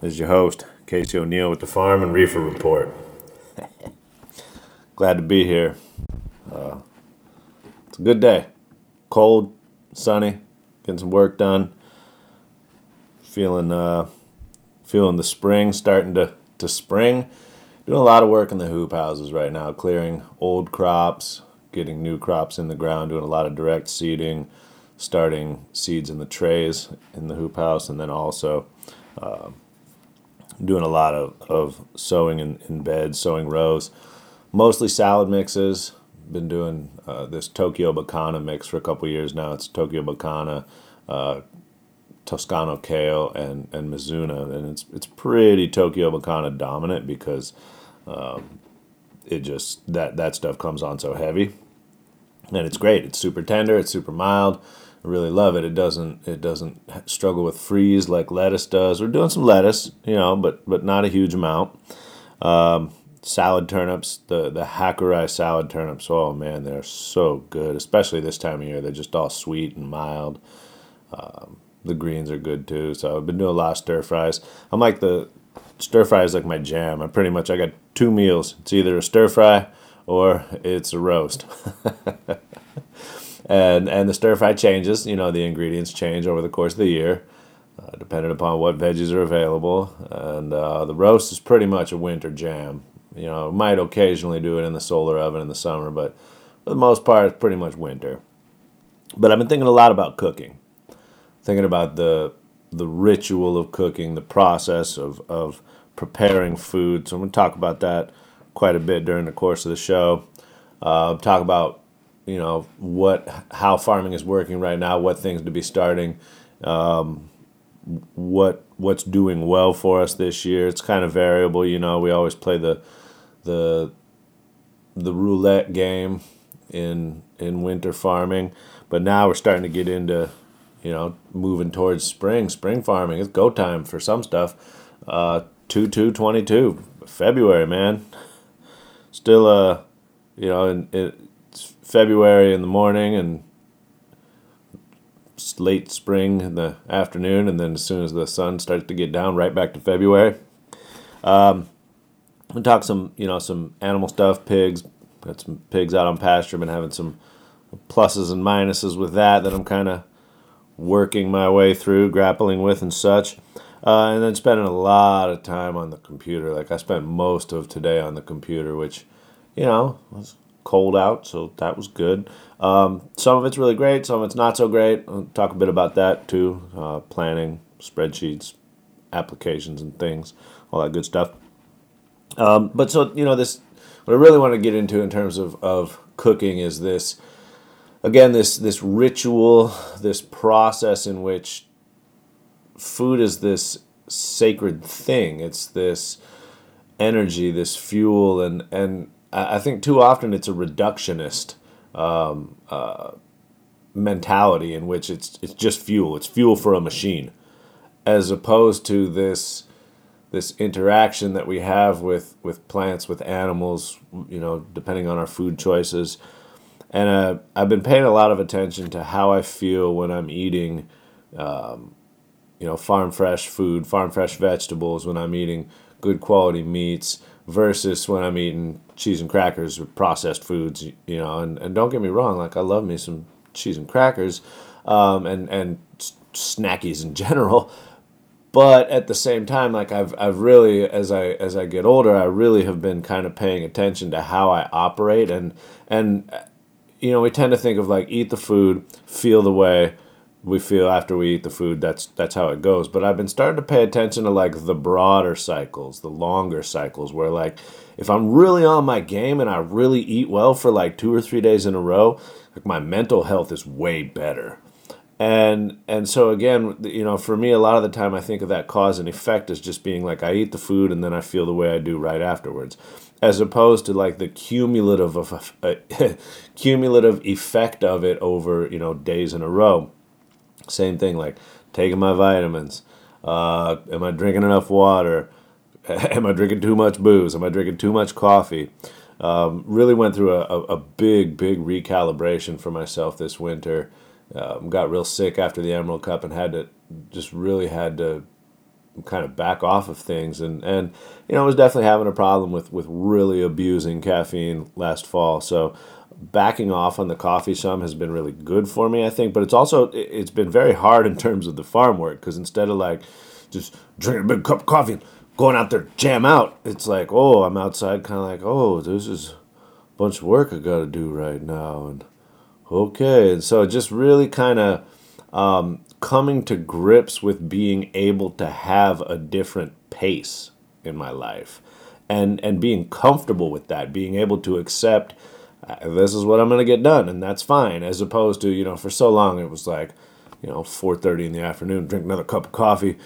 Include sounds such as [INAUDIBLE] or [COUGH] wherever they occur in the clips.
This is your host, Casey O'Neill with the Farm and Reefer Report. Glad to be here. Uh, it's a good day. Cold, sunny, getting some work done. Feeling uh, feeling the spring starting to, to spring. Doing a lot of work in the hoop houses right now, clearing old crops, getting new crops in the ground, doing a lot of direct seeding, starting seeds in the trays in the hoop house, and then also uh, doing a lot of, of sowing in, in beds, sowing rows. Mostly salad mixes. Been doing uh, this Tokyo Bekana mix for a couple years now. It's Tokyo Bekana, uh, Toscano kale, and, and Mizuna. And it's, it's pretty Tokyo Bekana dominant because um, it just, that, that stuff comes on so heavy. And it's great. It's super tender. It's super mild. Really love it. It doesn't it doesn't struggle with freeze like lettuce does. We're doing some lettuce, you know, but but not a huge amount. Um, salad turnips, the the Hakurei salad turnips. Oh man, they're so good, especially this time of year. They're just all sweet and mild. Um, the greens are good too. So I've been doing a lot of stir fries. I'm like the stir fry is like my jam. I pretty much I got two meals. It's either a stir fry or it's a roast. [LAUGHS] and and the stir fry changes. You know, the ingredients change over the course of the year, uh, depending upon what veggies are available. And uh, the roast is pretty much a winter jam. You know, might occasionally do it in the solar oven in the summer, but for the most part, it's pretty much winter. But I've been thinking a lot about cooking, thinking about the the ritual of cooking, the process of of preparing food. So I'm going to talk about that quite a bit during the course of the show. Uh, talk about you know what how farming is working right now, what things to be starting, um, what what's doing well for us this year. It's kind of variable, you know. We always play the the the roulette game in in winter farming, but now we're starting to get into you know moving towards spring spring farming. It's go time for some stuff. Uh, two two twenty two February, man. Still, uh, you know, in, in February in the morning and late spring in the afternoon, and then as soon as the sun starts to get down, right back to February. Um, we talk some, you know, some animal stuff, pigs. Got some pigs out on pasture. Been having some pluses and minuses with that that I'm kind of working my way through, grappling with, and such. Uh, and then spending a lot of time on the computer. Like I spent most of today on the computer, which, you know, was cold out, so that was good. Um, some of it's really great, some of it's not so great. I'll talk a bit about that too uh, planning, spreadsheets, applications, and things, all that good stuff. Um, but so, you know, this, what I really want to get into in terms of, of cooking is this, again, this, this ritual, this process in which food is this sacred thing. It's this energy, this fuel, and, and I think too often it's a reductionist um, uh, mentality in which it's it's just fuel. It's fuel for a machine, as opposed to this this interaction that we have with with plants, with animals. You know, depending on our food choices. And uh, I've been paying a lot of attention to how I feel when I'm eating, um, you know, farm fresh food, farm fresh vegetables. When I'm eating good quality meats versus when I'm eating cheese and crackers or processed foods, you know. And, and don't get me wrong, like I love me some cheese and crackers, um, and and snackies in [LAUGHS] general. But at the same time, like I've I've really as I as I get older, I really have been kind of paying attention to how I operate and and you know we tend to think of like eat the food, feel the way we feel after we eat the food that's that's how it goes. But i've been starting to pay attention to like the broader cycles the longer cycles where like if i'm really on my game and i really eat well for like two or three days in a row like my mental health is way better. And and so again you know for me a lot of the time i think of that cause and effect as just being like i eat the food and then i feel the way i do right afterwards as opposed to like the cumulative of [LAUGHS] cumulative effect of it over you know days in a row same thing, like taking my vitamins. Uh, am I drinking enough water? [LAUGHS] am I drinking too much booze? Am I drinking too much coffee? Um, really went through a, a, a, big, big recalibration for myself this winter. Um, got real sick after the Emerald Cup and had to just really had to kind of back off of things and and you know I was definitely having a problem with with really abusing caffeine last fall so backing off on the coffee some has been really good for me I think but it's also it's been very hard in terms of the farm work because instead of like just drinking a big cup of coffee and going out there jam out it's like oh I'm outside kind of like oh this is a bunch of work I got to do right now and okay. And so just really kind of um, coming to grips with being able to have a different pace in my life and and being comfortable with that being able to accept this is what I'm going to get done and that's fine as opposed to you know for so long it was like you know 4:30 in the afternoon drink another cup of coffee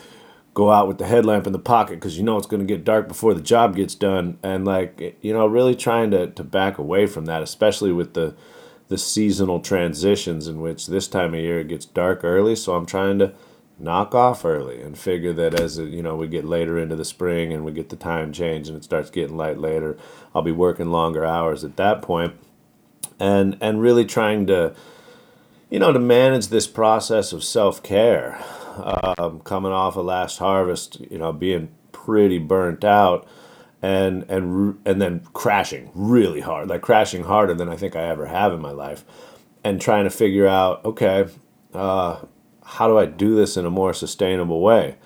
go out with the headlamp in the pocket because you know it's going to get dark before the job gets done and like you know really trying to, to back away from that especially with the the seasonal transitions in which this time of year it gets dark early so i'm trying to knock off early and figure that as you know we get later into the spring and we get the time change and it starts getting light later i'll be working longer hours at that point and and really trying to you know to manage this process of self-care um, coming off of last harvest you know being pretty burnt out and and and then crashing really hard, like crashing harder than I think I ever have in my life, and trying to figure out, okay, uh, how do I do this in a more sustainable way,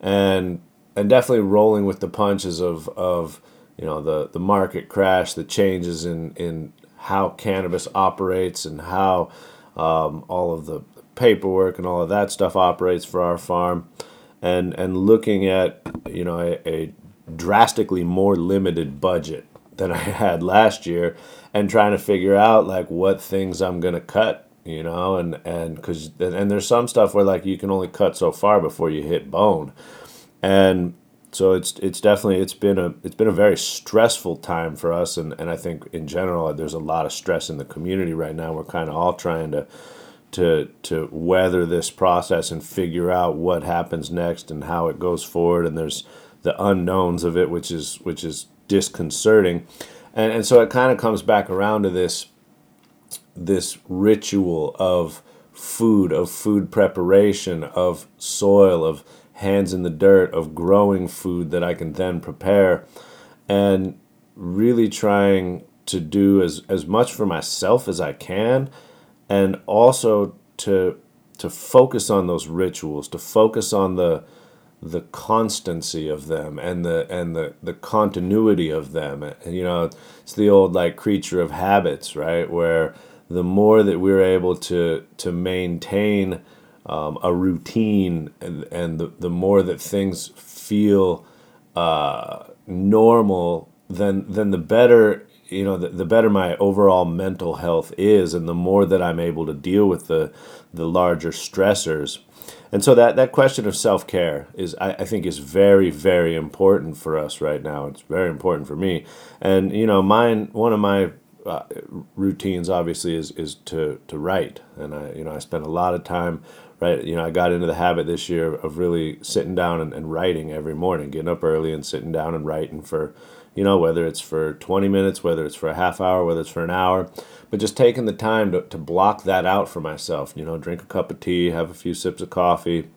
and and definitely rolling with the punches of of you know the the market crash, the changes in in how cannabis operates and how um, all of the paperwork and all of that stuff operates for our farm, and and looking at you know a, a drastically more limited budget than [LAUGHS] I had last year and trying to figure out like what things I'm to cut, you know, and and cuz and there's some stuff where like you can only cut so far before you hit bone. And so it's it's definitely it's been a it's been a very stressful time for us. And and I think in general there's a lot of stress in the community right now. We're kind of all trying to to to weather this process and figure out what happens next and how it goes forward. And there's the unknowns of it, which is which is disconcerting, and and so it kind of comes back around to this this ritual of food, of food preparation, of soil, of hands in the dirt, of growing food that I can then prepare, and really trying to do as as much for myself as I can, and also to to focus on those rituals, to focus on the the constancy of them and the and the the continuity of them. And, you know it's the old like creature of habits right where the more that we're able to to maintain um, a routine and, and the, the more that things feel uh, normal then then the better you know the, the better my overall mental health is and the more that i'm able to deal with the the larger stressors. And so that, that question of self care is I, I think is very very important for us right now. It's very important for me, and you know mine one of my uh, routines obviously is is to to write, and I you know I spend a lot of time right? You know I got into the habit this year of really sitting down and, and writing every morning, getting up early and sitting down and writing for you know whether it's for 20 minutes, whether it's for a half hour, whether it's for an hour. But just taking the time to, to block that out for myself you know drink a cup of tea have a few sips of coffee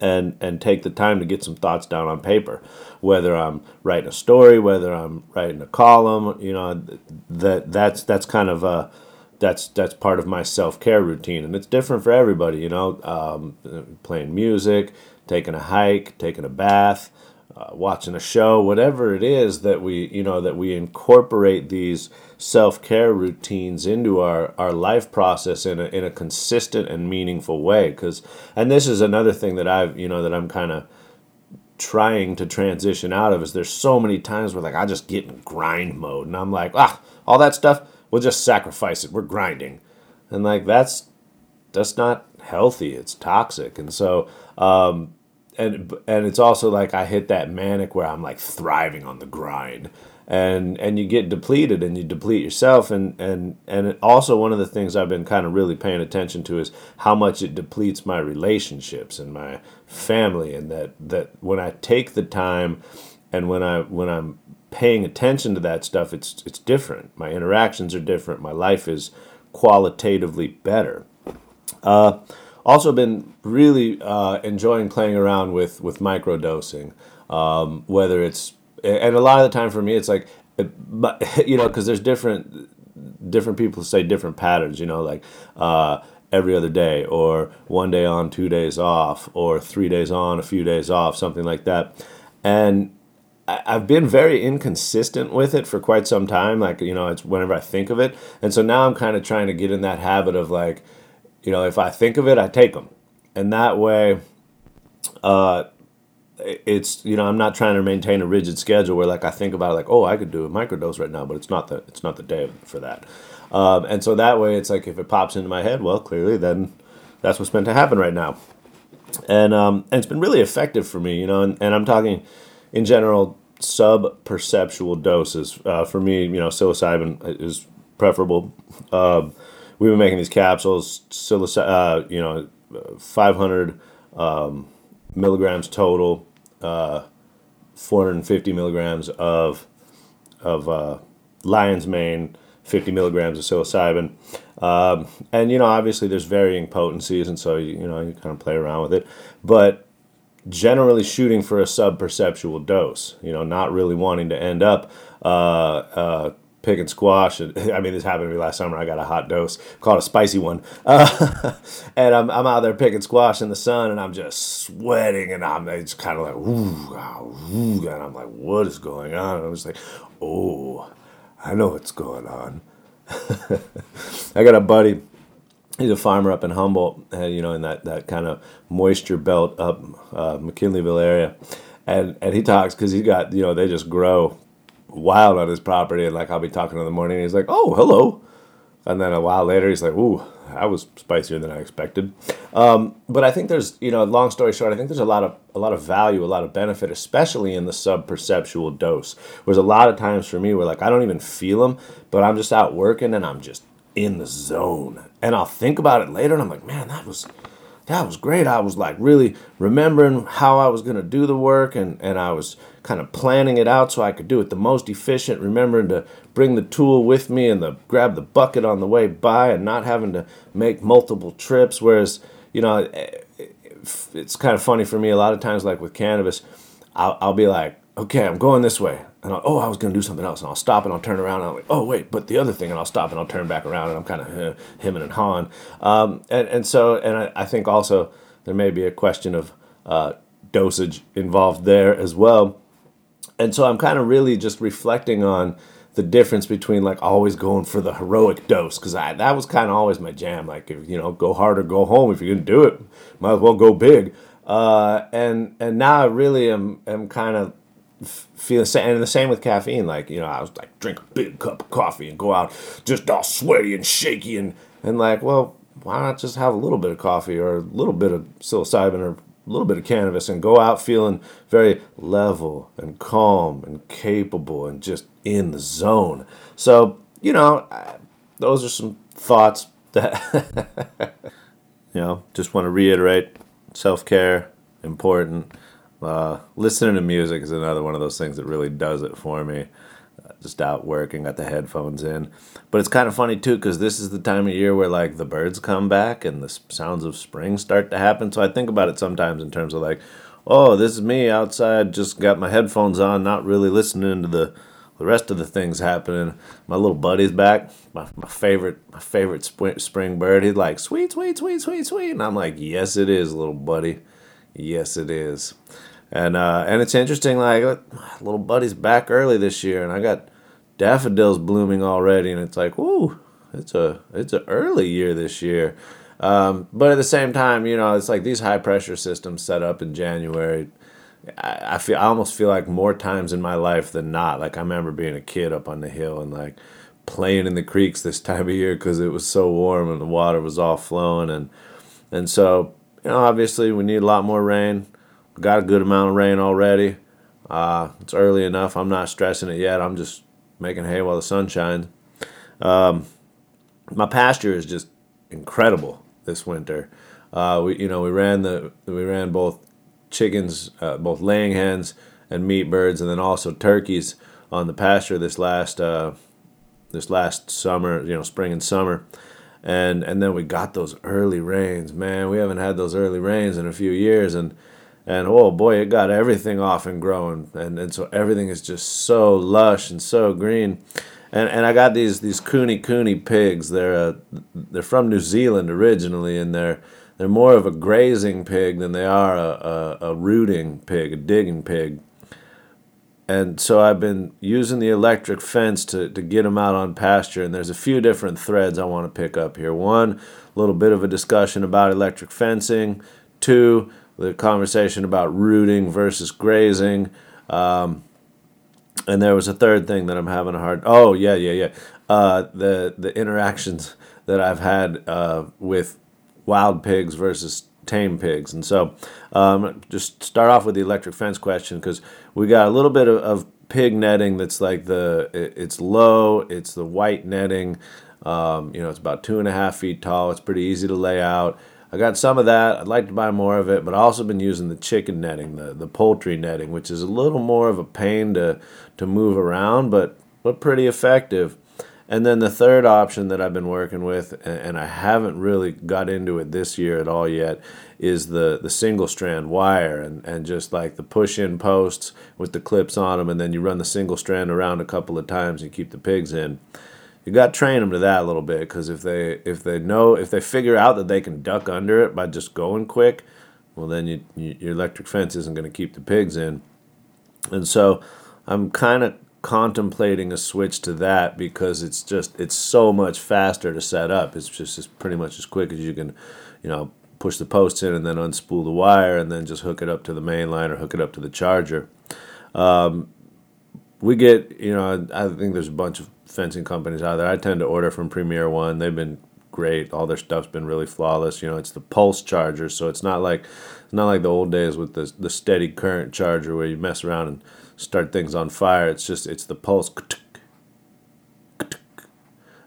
and and take the time to get some thoughts down on paper. Whether i'm writing a story whether i'm writing a column you know that that's that's kind of a that's that's part of my self-care routine and it's different for everybody you know um, playing music taking a hike taking a bath uh, watching a show, whatever it is that we, you know, that we incorporate these self-care routines into our, our life process in a, in a consistent and meaningful way. Cause, and this is another thing that I've, you know, that I'm kind of trying to transition out of is there's so many times where like, I just get in grind mode and I'm like, ah, all that stuff, we'll just sacrifice it. We're grinding. And like, that's, that's not healthy. It's toxic. And so, um, and and it's also like I hit that manic where I'm like thriving on the grind, and and you get depleted and you deplete yourself, and and and also one of the things I've been kind of really paying attention to is how much it depletes my relationships and my family, and that that when I take the time, and when I when I'm paying attention to that stuff, it's it's different. My interactions are different. My life is qualitatively better. Uh, also been really uh, enjoying playing around with with micro dosing. Um, whether it's and a lot of the time for me, it's like, but [LAUGHS] you know, because there's different different people say different patterns. You know, like. Uh, every other day or one day on two days off or three days on a few days off something like that and I've been very inconsistent with it for quite some time. Like, you know, it's whenever I think of it. And so now I'm kind of trying to get in that habit of like, you know, if I think of it, I take them. And that way, uh, it's you know I'm not trying to maintain a rigid schedule where like I think about it like oh I could do a microdose right now but it's not the it's not the day for that um, and so that way it's like if it pops into my head well clearly then that's what's meant to happen right now and um, and it's been really effective for me you know and, and I'm talking in general, sub perceptual doses. Uh, for me, you know, psilocybin is preferable. Uh, we've been making these capsules, psilocy- uh, you know, 500 um, milligrams total, uh, 450 milligrams of of uh, lion's mane, 50 milligrams of psilocybin. Um, and you know, obviously, there's varying potencies, and so you, you know you kind of play around with it. But generally shooting for a sub-perceptual dose. You know, not really wanting to end up uh, uh, pick and squash. [LAUGHS] I mean, this happened to me last summer. I got a hot dose, called a spicy one, uh, [LAUGHS] and I'm, I'm out there picking squash in the sun, and I'm just sweating, and I'm it's kind of like ooh, ooh, and I'm like, what is going on? And I'm just like, oh, I know what's going on. [LAUGHS] I got a buddy he's a farmer up in Humboldt, uh, you know, in that, that kind of moisture belt up uh, McKinleyville area. And, and he talks because he got, you know, they just grow wild on his property. And like I'll be talking in the morning, and he's like, oh, hello. And then a while later, he's like, ooh, that was spicier than I expected. Um, but I think there's, you know, long story short, I think there's a lot of a lot of value, a lot of benefit, especially in the sub-perceptual dose. Whereas a lot of times for me, where like I don't even feel them, but I'm just out working and I'm just in the zone. And I'll think about it later and I'm like, man, that was that was great. I was like really remembering how I was gonna do the work and, and I was kind of planning it out so I could do it the most efficient, remembering to bring the tool with me and the grab the bucket on the way by and not having to make multiple trips. Whereas, you know, eh, eh, eh, it's kind of funny for me a lot of times, like with cannabis, I'll, I'll be like, okay, I'm going this way and I'll, oh, I was going to do something else, and I'll stop and I'll turn around, and I'm like, oh, wait, but the other thing, and I'll stop and I'll turn back around, and I'm kind of uh, him and hawing. Um, and, and so, and I, I, think also there may be a question of uh, dosage involved there as well. And so I'm kind of really just reflecting on the difference between like always going for the heroic dose because I that was kind of always my jam. Like you know, go hard or go home. If you're gonna do it, might as well go big. Uh, and and now I really am am kind of feel the same, and the same with caffeine. Like you know, I was like drink a big cup of coffee and go out just all sweaty and shaky and and like, well, why not just have a little bit of coffee or a little bit of psilocybin or a little bit of cannabis and go out feeling very level and calm and capable and just in the zone. So you know, those are some thoughts that [LAUGHS] you know. Just want to reiterate: self care important uh, listening to music is another one of those things that really does it for me. Uh, just out working, got the headphones in. But it's kind of funny too, because this is the time of year where like the birds come back and the sounds of spring start to happen. So I think about it sometimes in terms of like, oh, this is me outside, just got my headphones on, not really listening to the the rest of the things happening. My little buddy's back. My, my favorite my favorite spring bird. He's like sweet, sweet, sweet, sweet, sweet, and I'm like, yes, it is, little buddy. Yes, it is and uh, and it's interesting. Like little buddy's back early this year, and I got daffodils blooming already, and it's like, whoo, it's a it's an early year this year. Um, but at the same time, you know, it's like these high pressure systems set up in January. I, I feel I almost feel like more times in my life than not. Like I remember being a kid up on the hill and like playing in the creeks this time of year because it was so warm and the water was all flowing and and so you know obviously we need a lot more rain got a good amount of rain already. Uh, it's early enough. I'm not stressing it yet. I'm just making hay while the sun shines. Um, my pasture is just incredible this winter. Uh, we you know we ran the we ran both chickens, uh, both laying hens and meat birds, and then also turkeys on the pasture this last uh, this last summer. You know, spring and summer, and and then we got those early rains. Man, we haven't had those early rains in a few years, and and oh boy, it got everything off and growing, and and so everything is just so lush and so green. And, and I got these these Cooney Kune pigs. They're uh, they're from New Zealand originally, and they're they're more of a grazing pig than they are a, a, a rooting pig, a digging pig and so I've been using the electric fence to, to get them out on pasture. And there's a few different threads I want to pick up here. One, a little bit of a discussion about electric fencing. Two, the conversation about rooting versus grazing. Um, and there was a third thing that I'm having a hard. Oh yeah, yeah, yeah. Uh, the the interactions that I've had uh, with wild pigs versus tame pigs. And so, um, just start off with the electric fence question because we got a little bit of, of, pig netting that's like the it's low, it's the white netting. Um, you know, it's about two and a half feet tall. It's pretty easy to lay out. I got some of that. I'd like to buy more of it, but I also been using the chicken netting, the, the poultry netting, which is a little more of a pain to to move around, but but pretty effective. And then the third option that I've been working with, and I haven't really got into it this year at all yet, is the, the single strand wire and, and just like the push in posts with the clips on them, and then you run the single strand around a couple of times and keep the pigs in. You got to train them to that a little bit because if they if they know if they figure out that they can duck under it by just going quick, well then you, you, your electric fence isn't going to keep the pigs in. And so I'm kind of contemplating a switch to that because it's just it's so much faster to set up. It's just it's pretty much as quick as you can, you know, push the posts in and then unspool the wire and then just hook it up to the main line or hook it up to the charger. Um, we get, you know, I think there's a bunch of fencing companies out there. I tend to order from Premier One. They've been great. All their stuff's been really flawless. You know, it's the pulse charger, so it's not like it's not like the old days with the the steady current charger where you mess around and start things on fire. It's just it's the pulse.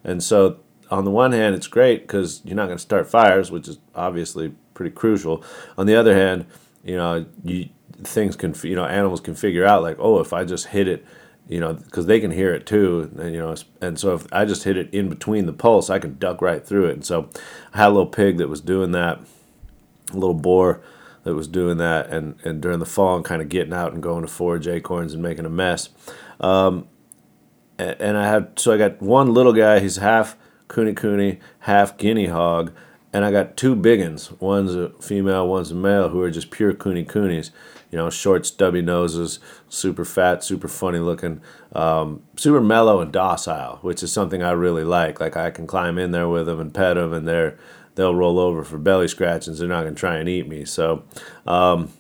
And so on the one hand, it's great because you're not going to start fires, which is obviously pretty crucial. On the other hand, you know, you things can you know animals can figure out like oh if I just hit it you know because they can hear it too and you know and so if I just hit it in between the pulse I can duck right through it and so I had a little pig that was doing that a little boar that was doing that and, and during the fall and kind of getting out and going to forage acorns and making a mess. Um, and, I had so I got one little guy. He's half Kune Kune, half guinea hog, and I got two big ones. A female, one's a male, who are just pure Kune Kunes. You know, short, stubby noses, super fat, super funny looking, um, super mellow and docile, which is something I really like. Like I can climb in there with them and pet them, and they're they'll roll over for belly scratchings. They're not going to try and eat me. So um,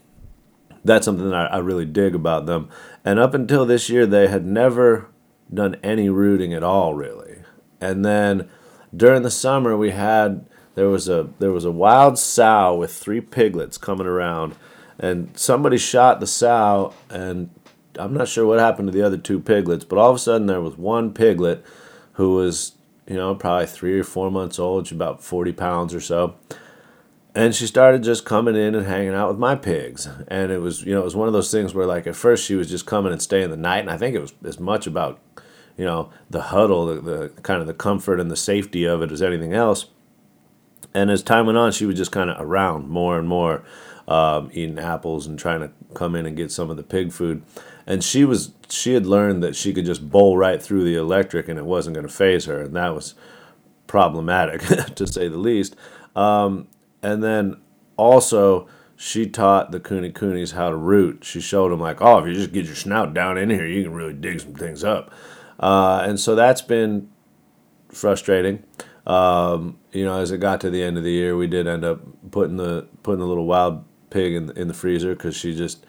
that's something that I, I really dig about them. And up until this year, they had never done any rooting at all, really. And then during the summer, we had there was a there was a wild sow with three piglets coming around, and somebody shot the sow, and I'm not sure what happened to the other two piglets, but all of a sudden there was one piglet who was you know, probably three or four months old. She's about 40 pounds or so. And she started just coming in and hanging out with my pigs. And it was, you know, it was one of those things where, like, at first she was just coming and staying the night. And I think it was as much about, you know, the huddle, the, the kind of the comfort and the safety of it as anything else. And as time went on, she was just kind of around more and more, um, eating apples and trying to come in and get some of the pig food and she was she had learned that she could just bowl right through the electric and it wasn't going to phase her, and that was problematic [LAUGHS] to say the least. Um, and then also she taught the Kune Kunes how to root. She showed them like, oh, if you just get your snout down in here, you can really dig some things up. Uh, and so that's been frustrating. Um, you know, as it got to the end of the year, we did end up putting the putting the little wild pig in in the freezer because she just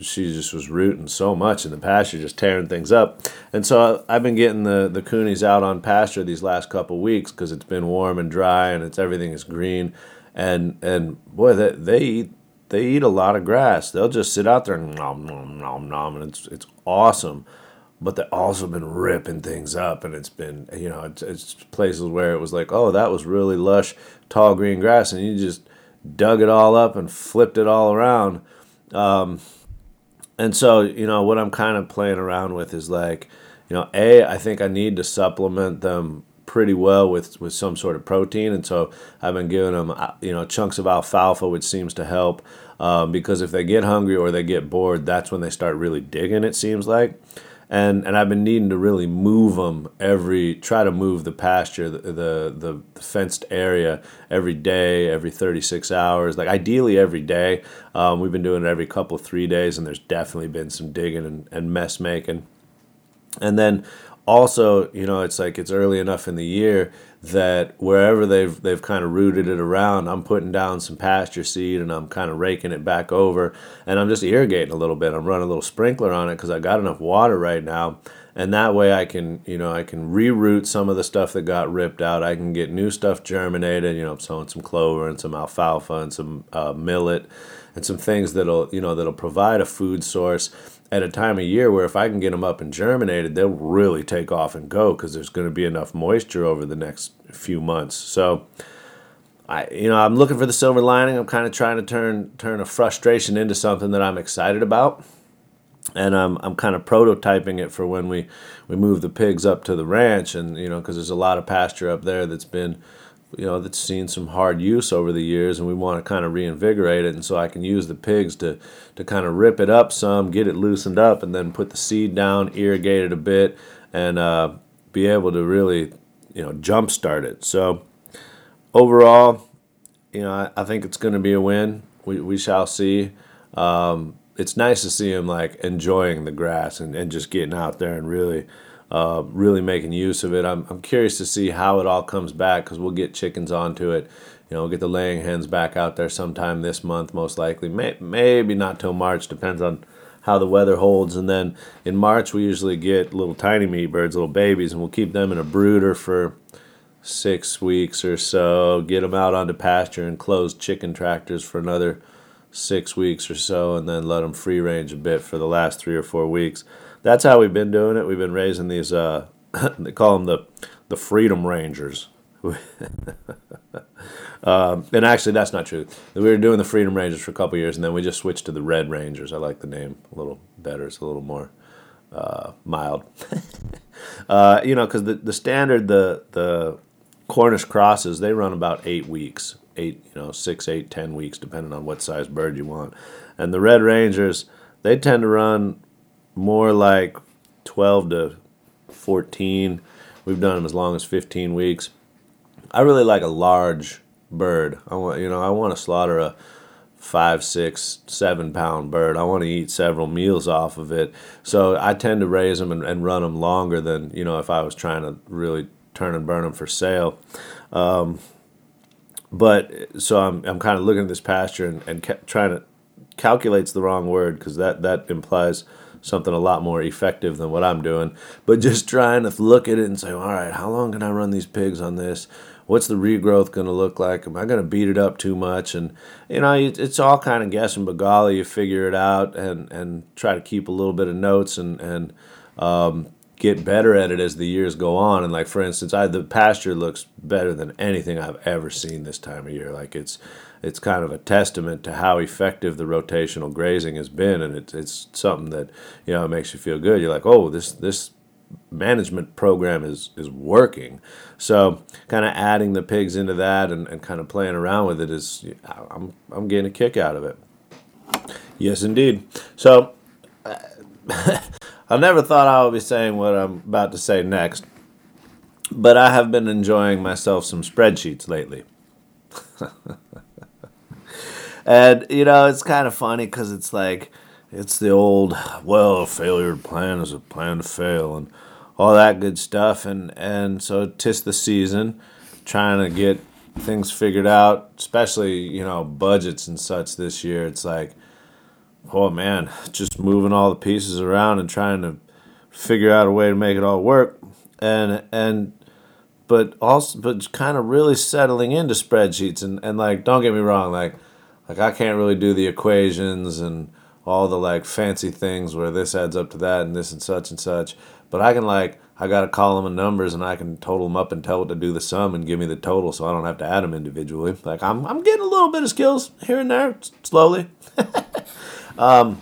she just was rooting so much in the pasture, just tearing things up. And so I've been getting the the coonies out on pasture these last couple weeks because it's been warm and dry and it's everything is green, and and boy they they eat they eat a lot of grass. They'll just sit out there and nom nom nom nom, and it's it's awesome. But they've also been ripping things up, and it's been you know it's, it's places where it was like oh that was really lush tall green grass, and you just dug it all up and flipped it all around um, and so, you know, what I'm kind of playing around with is like, you know, A, I think I need to supplement them pretty well with with some sort of protein, and so I've been giving them uh, you know chunks of alfalfa, which seems to help um, because if they get hungry or they get bored, that's when they start really digging. It seems like and and I've been needing to really move them every try to move the pasture the the, the, fenced area every day every 36 hours like ideally every day. Um, we've been doing it every couple three days and there's definitely been some digging and, and mess making. And then also you know it's like it's early enough in the year that wherever they've they've kind of rooted it around, I'm putting down some pasture seed and I'm kind of raking it back over, and I'm just irrigating a little bit. I'm running a little sprinkler on it because I got enough water right now, and that way I can you know I can reroot some of the stuff that got ripped out. I can get new stuff germinated. You know, I'm sowing some clover and some alfalfa and some uh, millet and some things that'll you know that'll provide a food source at a time of year where if I can get them up and germinated, they'll really take off and go because there's going to be enough moisture over the next few months. So, I you know I'm looking for the silver lining. I'm kind of trying to turn turn a frustration into something that I'm excited about, and I'm I'm kind of prototyping it for when we we move the pigs up to the ranch, and you know because there's a lot of pasture up there that's been you know that's seen some hard use over the years and we want to kind of reinvigorate it and so i can use the pigs to to kind of rip it up some get it loosened up and then put the seed down irrigate it a bit and uh, be able to really you know jumpstart it. So overall you know i, I think it's going to be a win. We, we shall see. Um, it's nice to see him like enjoying the grass and, and just getting out there and really uh, really making use of it. I'm, I'm curious to see how it all comes back because we'll get chickens onto it. You know, we'll get the laying hens back out there sometime this month, most likely. May, maybe not till March, depends on how the weather holds. And then in March, we usually get little tiny meat birds, little babies, and we'll keep them in a brooder for six weeks or so, get them out onto pasture and close chicken tractors for another six weeks or so, and then let them free range a bit for the last three or four weeks that's how we've been doing it. We've been raising these. Uh, [COUGHS] they call them the the Freedom Rangers. [LAUGHS] um, and actually, that's not true. We were doing the Freedom Rangers for a couple years, and then we just switched to the Red Rangers. I like the name a little better. It's a little more uh, mild. [LAUGHS] uh, you know, because the, the standard the the Cornish crosses they run about eight weeks, eight you know six, eight, ten weeks, depending on what size bird you want. And the Red Rangers they tend to run more like 12 to 14. We've done them as long as 15 weeks. I really like a large bird. I want, you know, I want to slaughter a five, six, seven pound bird. I want to eat several meals off of it. So I tend to raise them and, and run them longer than, you know, if I was trying to really turn and burn them for sale. Um, but so I'm, I'm kind of looking at this pasture and, and ca- trying to calculates the wrong word because that, that implies something a lot more effective than what I'm doing. But just trying to look at it and say, all right, how long can I run these pigs on this? What's the regrowth going to look like? Am I going to beat it up too much? And you know, it's all kind of guessing. But golly, you figure it out and and try to keep a little bit of notes and and um, get better at it as the years go on. And like for instance, I the pasture looks better than anything I've ever seen this time of year. Like it's it's kind of a testament to how effective the rotational grazing has been, and it's it's something that you know makes you feel good. You're like, oh, this this management program is is working. So kind of adding the pigs into that and, and kind of playing around with it is I'm I'm getting a kick out of it. Yes, indeed. So. [LAUGHS] I never thought I would be saying what I'm about to say next, but I have been enjoying myself some spreadsheets lately. [LAUGHS] and, you know, it's kind of funny because it's like, it's the old, well, failure plan is a plan to fail, and all that good stuff. And, and so, tis the season, trying to get things figured out, especially, you know, budgets and such this year. It's like, oh man, just moving all the pieces around and trying to figure out a way to make it all work, and and but also but kind of really settling into spreadsheets and and like don't get me wrong, like like I can't really do the equations and all the like fancy things where this adds up to that and this and such and such, but I can like I got a column of numbers and I can total them up and tell it to do the sum and give me the total so I don't have to add them individually. Like I'm, I'm getting a little bit of skills here and there slowly. [LAUGHS] Um,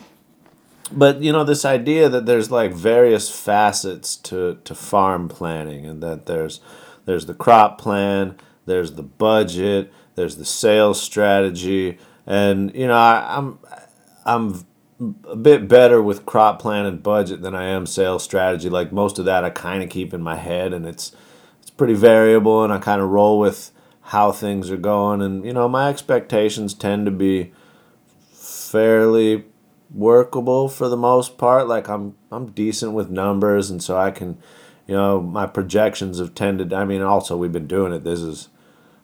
but you know this idea that there's like various facets to, to farm planning and that there's there's the crop plan, there's the budget, there's the sales strategy, and you know I, I'm I'm a bit better with crop plan and budget than I am sales strategy. Like most of that, I kind of keep in my head, and it's it's pretty variable, and I kind of roll with how things are going. And you know, my expectations tend to be fairly workable for the most part. Like I'm I'm decent with numbers, and so I can, you know, my projections have tended. I mean, also we've been doing it. This is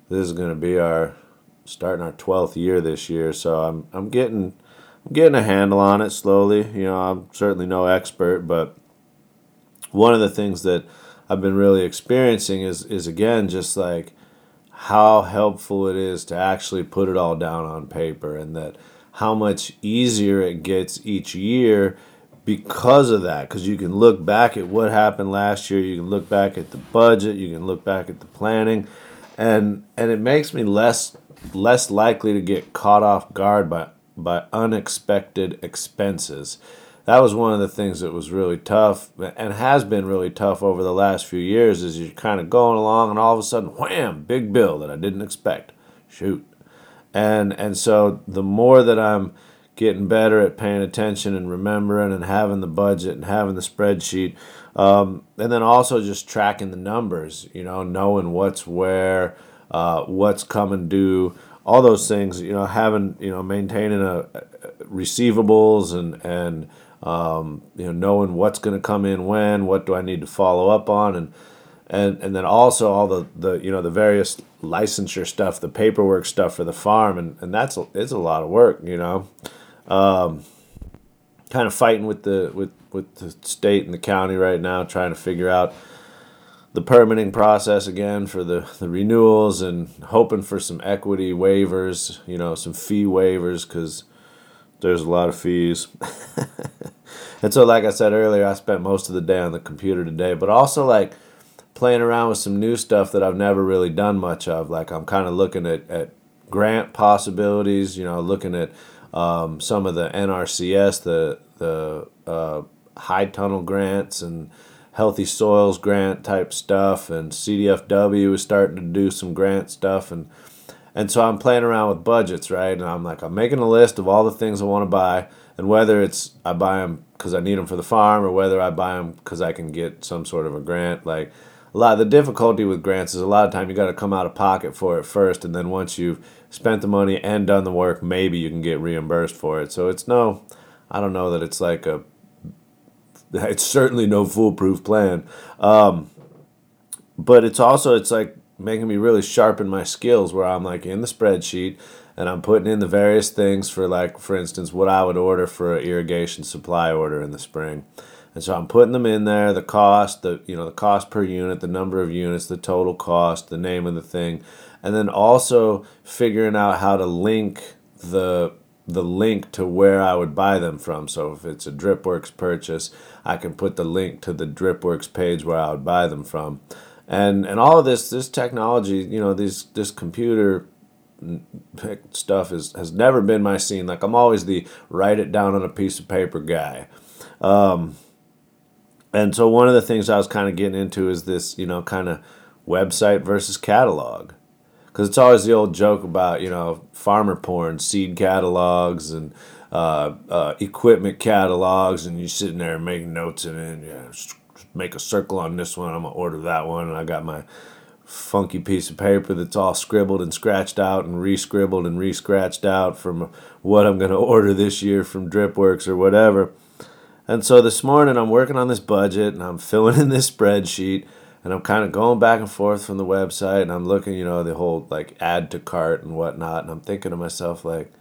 this is going to be our starting our twelfth year this year, so I'm I'm getting I'm getting a handle on it slowly. You know, I'm certainly no expert, but one of the things that I've been really experiencing is is again just like how helpful it is to actually put it all down on paper and that how much easier it gets each year because of that. Because you can look back at what happened last year you can look back at the budget you can look back at the planning and and it makes me less less likely to get caught off guard by by unexpected expenses. That was one of the things that was really tough and has been really tough over the last few years is you're kind of going along and all of a sudden wham big bill that i didn't expect. Shoot and and so the more that i'm getting better at paying attention and remembering and having the budget and having the spreadsheet um, and then also just tracking the numbers you know knowing what's where uh, what's coming due all those things you know having you know maintaining a, a receivables and and um, you know, knowing what's going to come in when, what do I need to follow up on, and and and then also all the the you know the various licensure stuff, the paperwork stuff for the farm, and and that's a, it's a lot of work, you know. Um, kind of fighting with the with with the state and the county right now, trying to figure out the permitting process again for the, the renewals and hoping for some equity waivers, you know, some fee waivers because there's a lot of fees. [LAUGHS] and so, like I said earlier, I spent most of the day on the computer today, but also like playing around with some new stuff that I've never really done much of. Like I'm kind of looking at, at grant possibilities, you know, looking at um, some of the NRCS, the the uh, high tunnel grants and healthy soils grant type stuff, and CDFW is starting to do some grant stuff, and and so I'm playing around with budgets, right? And I'm like, I'm making a list of all the things I want to buy, and whether it's I buy them because I need them for the farm, or whether I buy them because I can get some sort of a grant. Like a lot, of the difficulty with grants is a lot of time you got to come out of pocket for it first, and then once you've spent the money and done the work, maybe you can get reimbursed for it. So it's no, I don't know that it's like a, [LAUGHS] it's certainly no foolproof plan. Um, but it's also it's like making me really sharpen my skills where I'm like in the spreadsheet and I'm putting in the various things for like for instance what I would order for an irrigation supply order in the spring. And so I'm putting them in there, the cost, the you know, the cost per unit, the number of units, the total cost, the name of the thing, and then also figuring out how to link the the link to where I would buy them from. So if it's a DripWorks purchase, I can put the link to the DripWorks page where I would buy them from. And and all of this this technology you know this this computer stuff is has never been my scene. Like i'm always the write it down on a piece of paper guy. Um, and so one of the things i was kind of getting into is this you know kind of website versus catalog because it's always the old joke about you know farmer porn seed catalogs and uh, uh, equipment catalogs and you're sitting there making notes and then yeah, make a circle on this one. I'm gonna order that one, and I got my funky piece of paper that's all scribbled and scratched out and re-scribbled and re-scratched out from what I'm gonna [LAUGHS] order this year from DripWorks or whatever. And so this morning I'm working on this budget and I'm filling in this spreadsheet and I'm kind of going back and forth from the website and I'm looking, you know, the whole like add to cart and whatnot, and I'm thinking to myself like,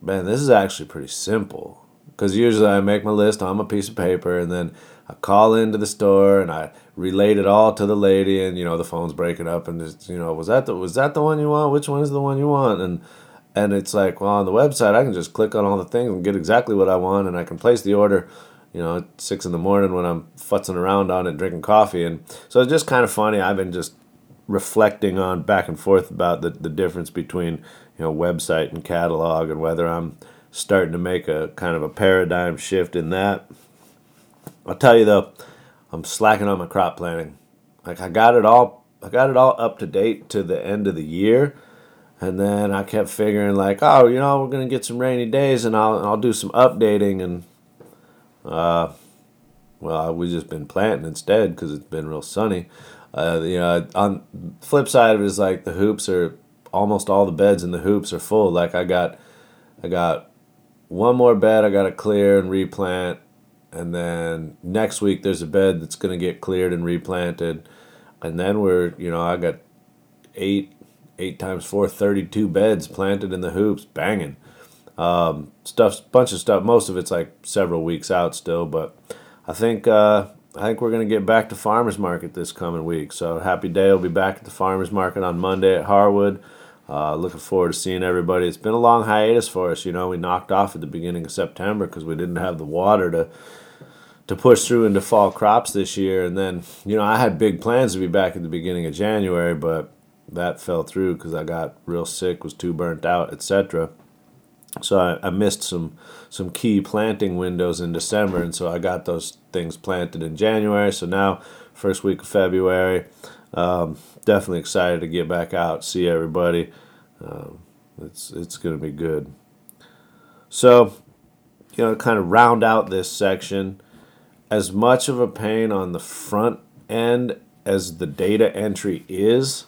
man, this is actually pretty simple. Because usually I make my list on a piece of paper and then I call into the store and I relate it all to the lady, and you know the phone's breaking up, and it's, you know was that the was that the one you want? Which one is the one you want? And and it's like well on the website I can just click on all the things and get exactly what I want, and I can place the order. You know, at six in the morning when I'm futzing around on it, drinking coffee, and so it's just kind of funny. I've been just reflecting on back and forth about the, the difference between you know website and catalog and whether I'm starting to make a kind of a paradigm shift in that I'll tell you though, I'm slacking on my crop planning. like I got it all I got it all up to date to the end of the year. And then I kept figuring like, oh, you know, we're gonna get some rainy days, and I'll I'll do some updating, and uh, well, we've just been planting instead because it's been real sunny. Uh, you know, on flip side of it is like the hoops are almost all the beds in the hoops are full. Like I got, I got one more bed I got to clear and replant, and then next week there's a bed that's gonna get cleared and replanted and then we're you know I got eight eight times four 32 beds planted in the hoops banging um, stuff bunch of stuff most of it's like several weeks out still but I think uh, I think we're gonna get back to farmers market this coming week so happy day will be back at the farmers market on Monday at Harwood. Uh, looking forward to seeing everybody. It's been a long hiatus for us. You know, we knocked off at the beginning of September because we didn't have the water to to push through into fall crops this year. And then, you know, I had big plans to be back at the beginning of January, but that fell through because I got real sick, was too burnt out, etc. So I, I missed some some key planting windows in December, and so I got those things planted in January. So now, first week of February, um, definitely excited to get back out, see everybody. Um, it's it's to be good. So, you know, kind of round out this section as much of a pain on the front end as the data entry is,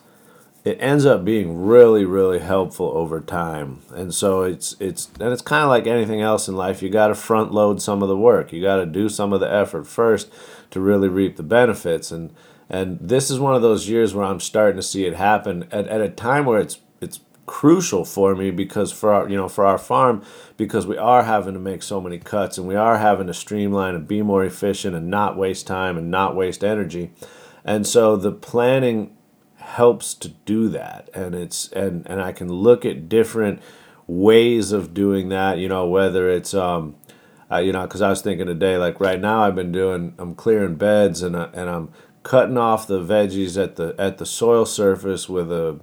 it ends up being really really helpful over time. And so it's it's and it's kind of like anything else in life, you got to front load some of the work. You got to do some of the effort first to really reap the benefits and and this is one of those years where I'm starting to see it happen at, at a time where it's it's crucial for me because for our you know for our farm because we are having to make so many cuts and we are having to streamline and be more efficient and not waste time and not waste energy and so the planning helps to do that. And it's and and I can look at different ways of doing that you know whether it's um uh, you know because I was thinking today like right now I've been doing I'm clearing beds and I, and I'm cutting off the veggies at the at the soil surface with a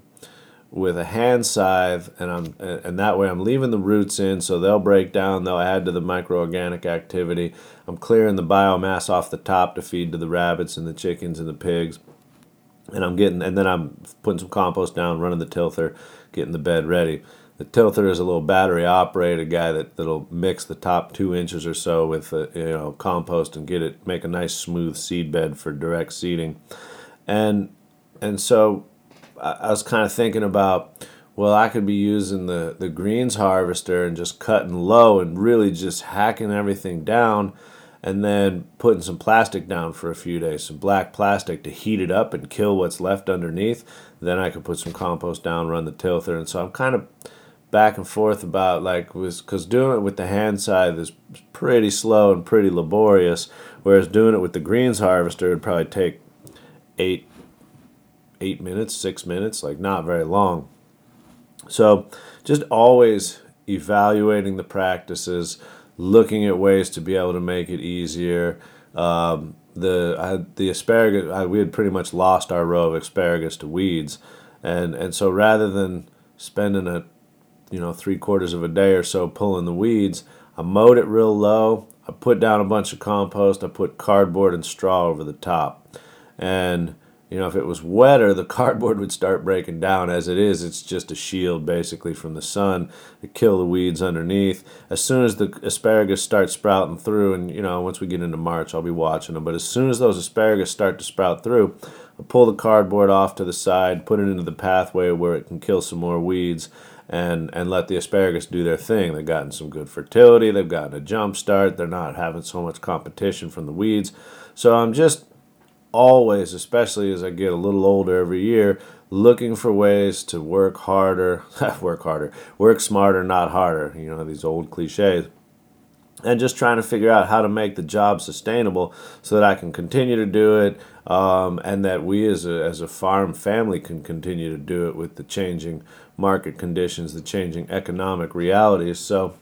with a hand scythe and I'm and that way I'm leaving the roots in so they'll break down they'll add to the microorganic activity. I'm clearing the biomass off the top to feed to the rabbits and the chickens and the pigs and I'm getting and then I'm putting some compost down running the tilther getting the bed ready. The tilther is a little battery operated guy that, that'll mix the top two inches or so with uh, you know compost and get it make a nice smooth seed bed for direct seeding. And and so I was kind of thinking about, well, I could be using the, the greens harvester and just cutting low and really just hacking everything down and then putting some plastic down for a few days, some black plastic to heat it up and kill what's left underneath. Then I could put some compost down, run the tilther. And so I'm kind of back and forth about like was because doing it with the hand scythe is pretty slow and pretty laborious, whereas doing it with the greens harvester would probably take eight eight minutes, six minutes, like not very long. So just always evaluating the practices, looking at ways to be able to make it easier. Um, the I, the asparagus I, we had pretty much lost our row of asparagus to weeds, and and so rather than spending a you know three quarters of a day or so pulling the weeds, I mowed it real low. I put down a bunch of compost. I put cardboard and straw over the top, and you know, if it was wetter, the [LAUGHS] cardboard would start breaking down. As it is, it's just a shield basically from the sun to kill the weeds underneath. As soon as the asparagus start sprouting through, and you know, once we get into March, I'll be watching them. But as soon as those asparagus start to sprout through, I'll pull the cardboard off to the side, put it into the pathway where it can kill some more weeds, and and let the asparagus do their thing. They've gotten some good fertility. They've gotten a jump start. They're not having so much competition from the weeds. So I'm just always, especially as I get a little older every year, looking for ways to work harder, [LAUGHS] work harder, work smarter, not harder. You know, these old cliches. And just trying to figure out how to make the job sustainable so that I can continue to do it um, and that we as a, as a farm family can continue to do it with the changing market conditions, the changing economic realities. So,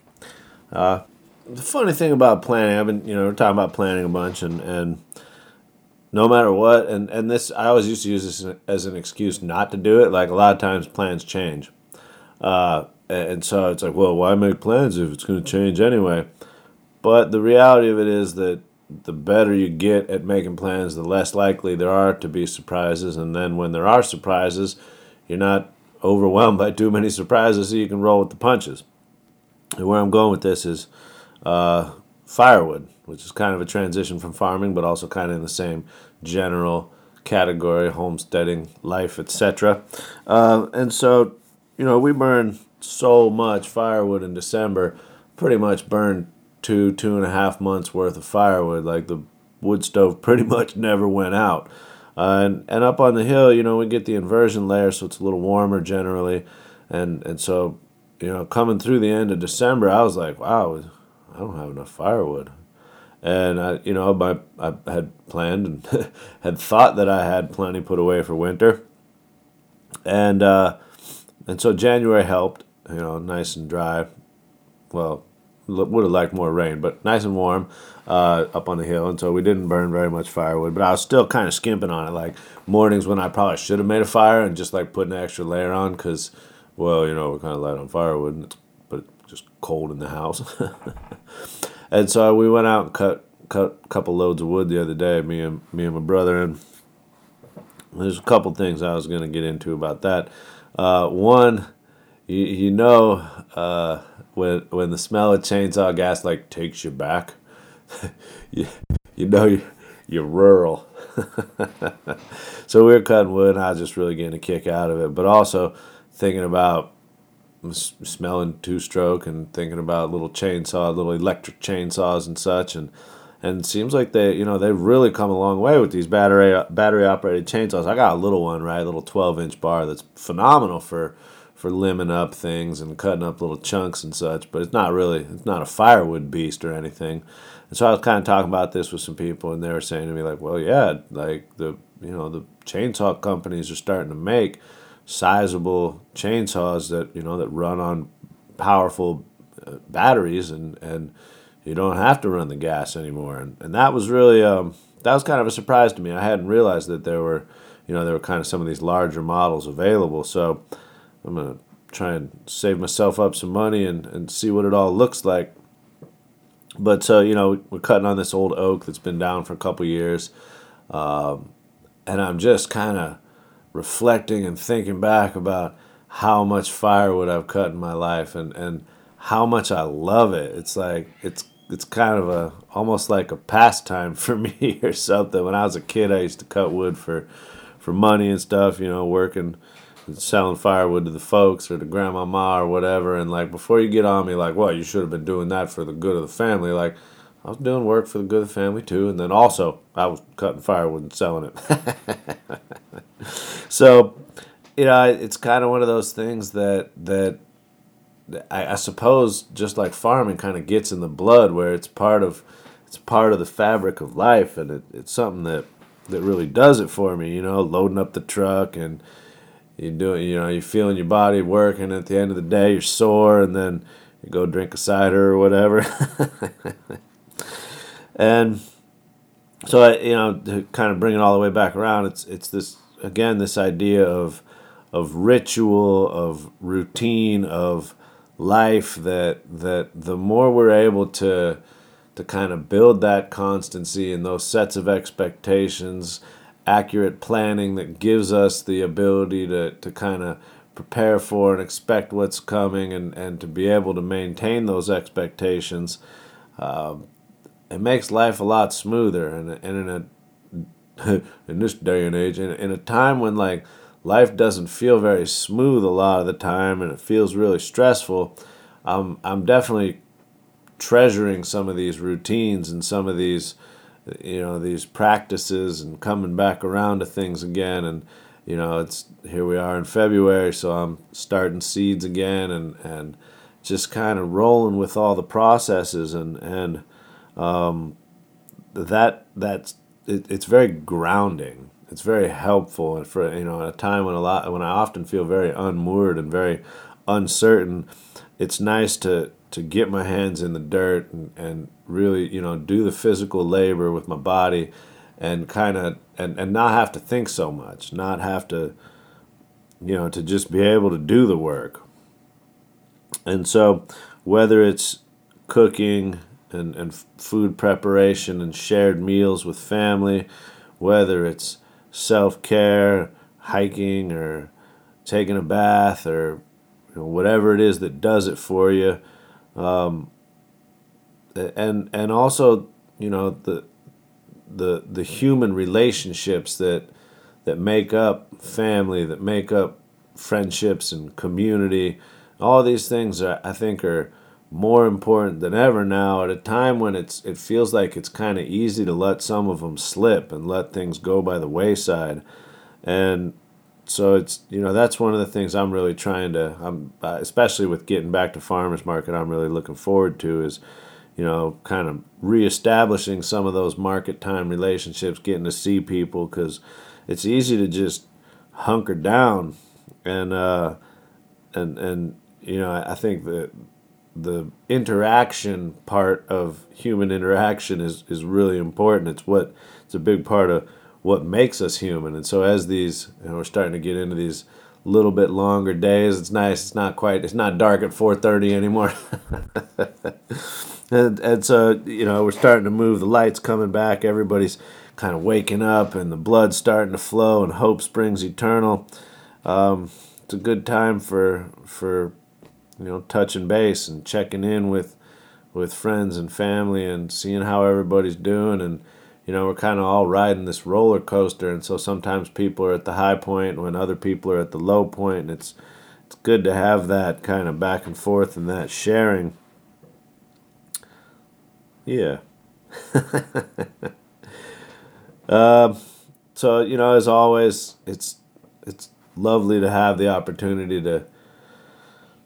uh, the funny thing about planning, I've been, you know, we're talking about planning a bunch and, and no matter what. And and this i always used to use this as an excuse not to do it. Like a lot of times plans change. Uh, and so it's like well why make plans if it's going to change anyway? But the reality of it is that the better you get at making plans, the less likely there are to be surprises. And then when there are surprises, you're not overwhelmed by too many surprises, so you can roll with the punches. And where I'm going with this is uh, firewood, which is kind of a transition from farming, but also kind of in the same general category, homesteading, life, etc. Uh, and so, you know, we burn so much firewood in December, pretty much burned two, two and a half months worth of firewood. Like the wood stove [LAUGHS] pretty much never went out. Uh, and, and up on the hill, you know, we get the inversion layer, so it's a little warmer generally. And, and so, you know, coming through the end of December, I was like, wow, I don't have enough firewood. And I, you know, my, I had planned and [LAUGHS] had thought that I had plenty put away for winter. And, uh, and so January helped, you know, nice and dry. Well, would have liked more rain, but nice and warm uh, up on the hill, and so we didn't burn very much firewood. But I was still kind of skimping on it, like mornings when I probably should have made a fire and just like putting an extra layer on because, well, you know, we're kind of light on firewood, and it's, but it's just cold in the house. [LAUGHS] and so we went out and cut cut a couple loads of wood the other day, me and me and my brother, and there's a couple things I was going to get into about that. Uh, one, you, you know. Uh, when when the smell of chainsaw gas like takes you back, [LAUGHS] you you know you you're rural. [LAUGHS] so we were cutting wood, and I was just really getting a kick out of it, but also thinking about smelling two stroke and thinking about little chainsaw, little electric chainsaws and such, and and it seems like they you know they've really come a long way with these battery battery operated chainsaws. I got a little one, right, a little twelve inch bar that's phenomenal for for limbing up things and cutting up little chunks and such, but it's not really it's not a firewood beast or anything. And so I was kind of talking about this with some people, and they were saying to me like, "Well, yeah, like the you know the chainsaw companies are starting to make sizable chainsaws that you know that run on powerful uh, batteries, and and you don't have to run the gas anymore." And and that was really um, that was kind of a surprise to me. I hadn't realized that there were you know there were kind of some of these larger models available. So I'm gonna try and save myself up some money and, and see what it all looks like. But so you know, we're cutting on this old oak that's been down for a couple years, um, and I'm just kind of reflecting and thinking back about how much firewood I've cut in my life and and how much I love it. It's like it's it's kind of a almost like a pastime [LAUGHS] for me or something. When I was a kid, I used to cut wood for for money and stuff. You know, working selling firewood to the folks or to grandmama or whatever. And like before you get on me, like, well, you should have been doing that for the good of the family. Like I was doing work for the good of the family too, and then also I was cutting firewood and selling it. [LAUGHS] so, you know, it's kind of one of those things that that I, I suppose just like farming kind of gets in the blood, where it's part of it's part of the fabric of life, and it, it's something that that really does it for me. You know, loading up the truck and you do it, you know, you're feeling your body working. At the end of the day, you're sore, and then you go drink a cider or whatever. [LAUGHS] and so, I, you know, to kind of bring it all the way back around, it's it's this again this idea of of ritual, of routine, of life that that the more we're able to to kind of build that constancy and those sets of expectations accurate planning that gives us the ability to, to kind of prepare for and expect what's coming and, and to be able to maintain those expectations. Uh, it makes life a lot smoother. And, and in a [LAUGHS] in this day and age, in, in a time when like life doesn't feel very smooth a lot of the time and it feels really stressful, I'm I'm definitely treasuring some of these routines and some of these you know these practices and coming back around to things again and you know it's here we are in February so I'm starting seeds again and and just kind of rolling with all the processes and and um, that that's it, it's very grounding. It's very helpful for you know at a time when a lot when I often feel very unmoored and very uncertain it's nice to to get my hands in the dirt and, and really you know do the physical labor with my body and kind of and, and not have to think so much not have to you know to just be able to do the work. And so whether it's cooking and, and food preparation and shared meals with family, whether it's self care, hiking, or taking a bath, or you know, whatever it is that does it for you. Um, and and also you know the the the human relationships that that make up family, that make up friendships and community. All these things are, I think are more important than ever now at a time when it's it feels like it's kind of easy to let some of them slip and let things go by the wayside. And so it's you know that's one of the things I'm really trying to I'm especially with getting back to farmers market I'm really looking forward to is you know kind of reestablishing some of those market time relationships getting to see people cuz it's easy to just hunker down and uh and and you know I think that the interaction part of human interaction is is really important it's what it's a big part of what makes us human. And so as these, you know, we're starting to get into these little bit longer days. It's nice. It's not quite. It's not dark at 4:30 anymore. [LAUGHS] and and so you know we're starting to move. The lights coming back. Everybody's kind of waking up, and the blood's starting to flow, and hope springs eternal. Um, it's a good time for for you know touching base and checking in with with friends and family and seeing how everybody's doing and you know, we're kind of all riding this roller coaster, and so sometimes people are at the high point when other people are at the low point, and it's it's good to have that kind of back and forth and that sharing. Yeah. uh, [LAUGHS] so you know, as always, it's it's lovely to have the opportunity to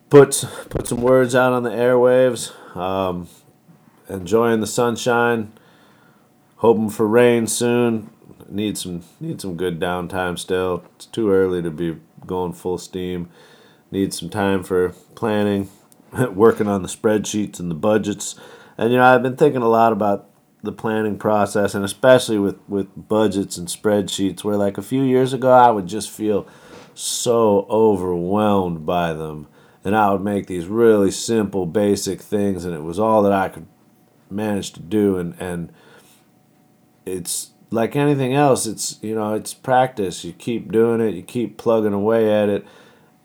put put some words out on the airwaves. Um, enjoying the sunshine hoping for rain soon. Need some need some good downtime still. It's too early to be going full steam. Need some time for planning, [LAUGHS] working on the spreadsheets and the budgets. And you know, I've been thinking a lot about the planning process and especially with with budgets and spreadsheets where like a few years ago I would just feel so overwhelmed by them and I would make these really simple basic things and it was all that I could manage to do and and it's like anything else it's you know it's practice. You keep doing it you keep plugging away at it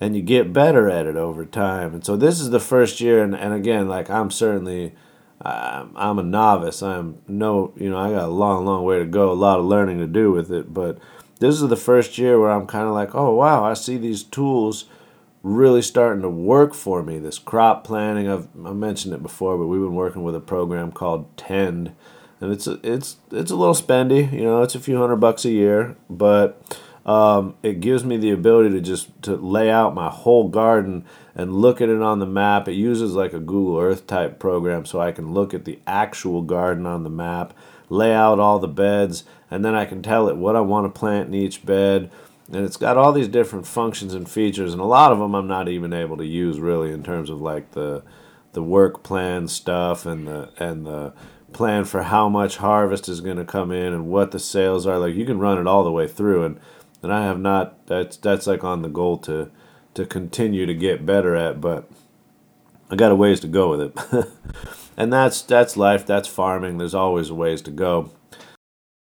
and you get better at it over time. And so this is the first year and, and again like i'm certainly I'm, I'm a novice. I'm no you know i got a long long way to go a lot of learning to do with it but this is the first year where i'm kind of like oh wow i see these tools really starting to work for me this crop planning i've i mentioned it before but we've been working with a program called tend and it's it's it's a little spendy. You know, it's a few hundred bucks a year, but um, it gives me the ability to just to lay out my whole garden and look at it on the map. It uses like a Google Earth type program, so I can look at the actual garden on the map, lay out all the beds, and then I can tell it what I want to plant in each bed. And it's got all these different functions and features, and a lot of them I'm not even able to use really in terms of like the the work plan stuff and the and the plan for how much harvest is going to come in and what the sales are. Like you can run it all the way through, and and I have not. That's that's like on the goal to to continue to get better at, but I got a ways to go with it. [LAUGHS] and that's that's life. That's farming. There's always a ways to go.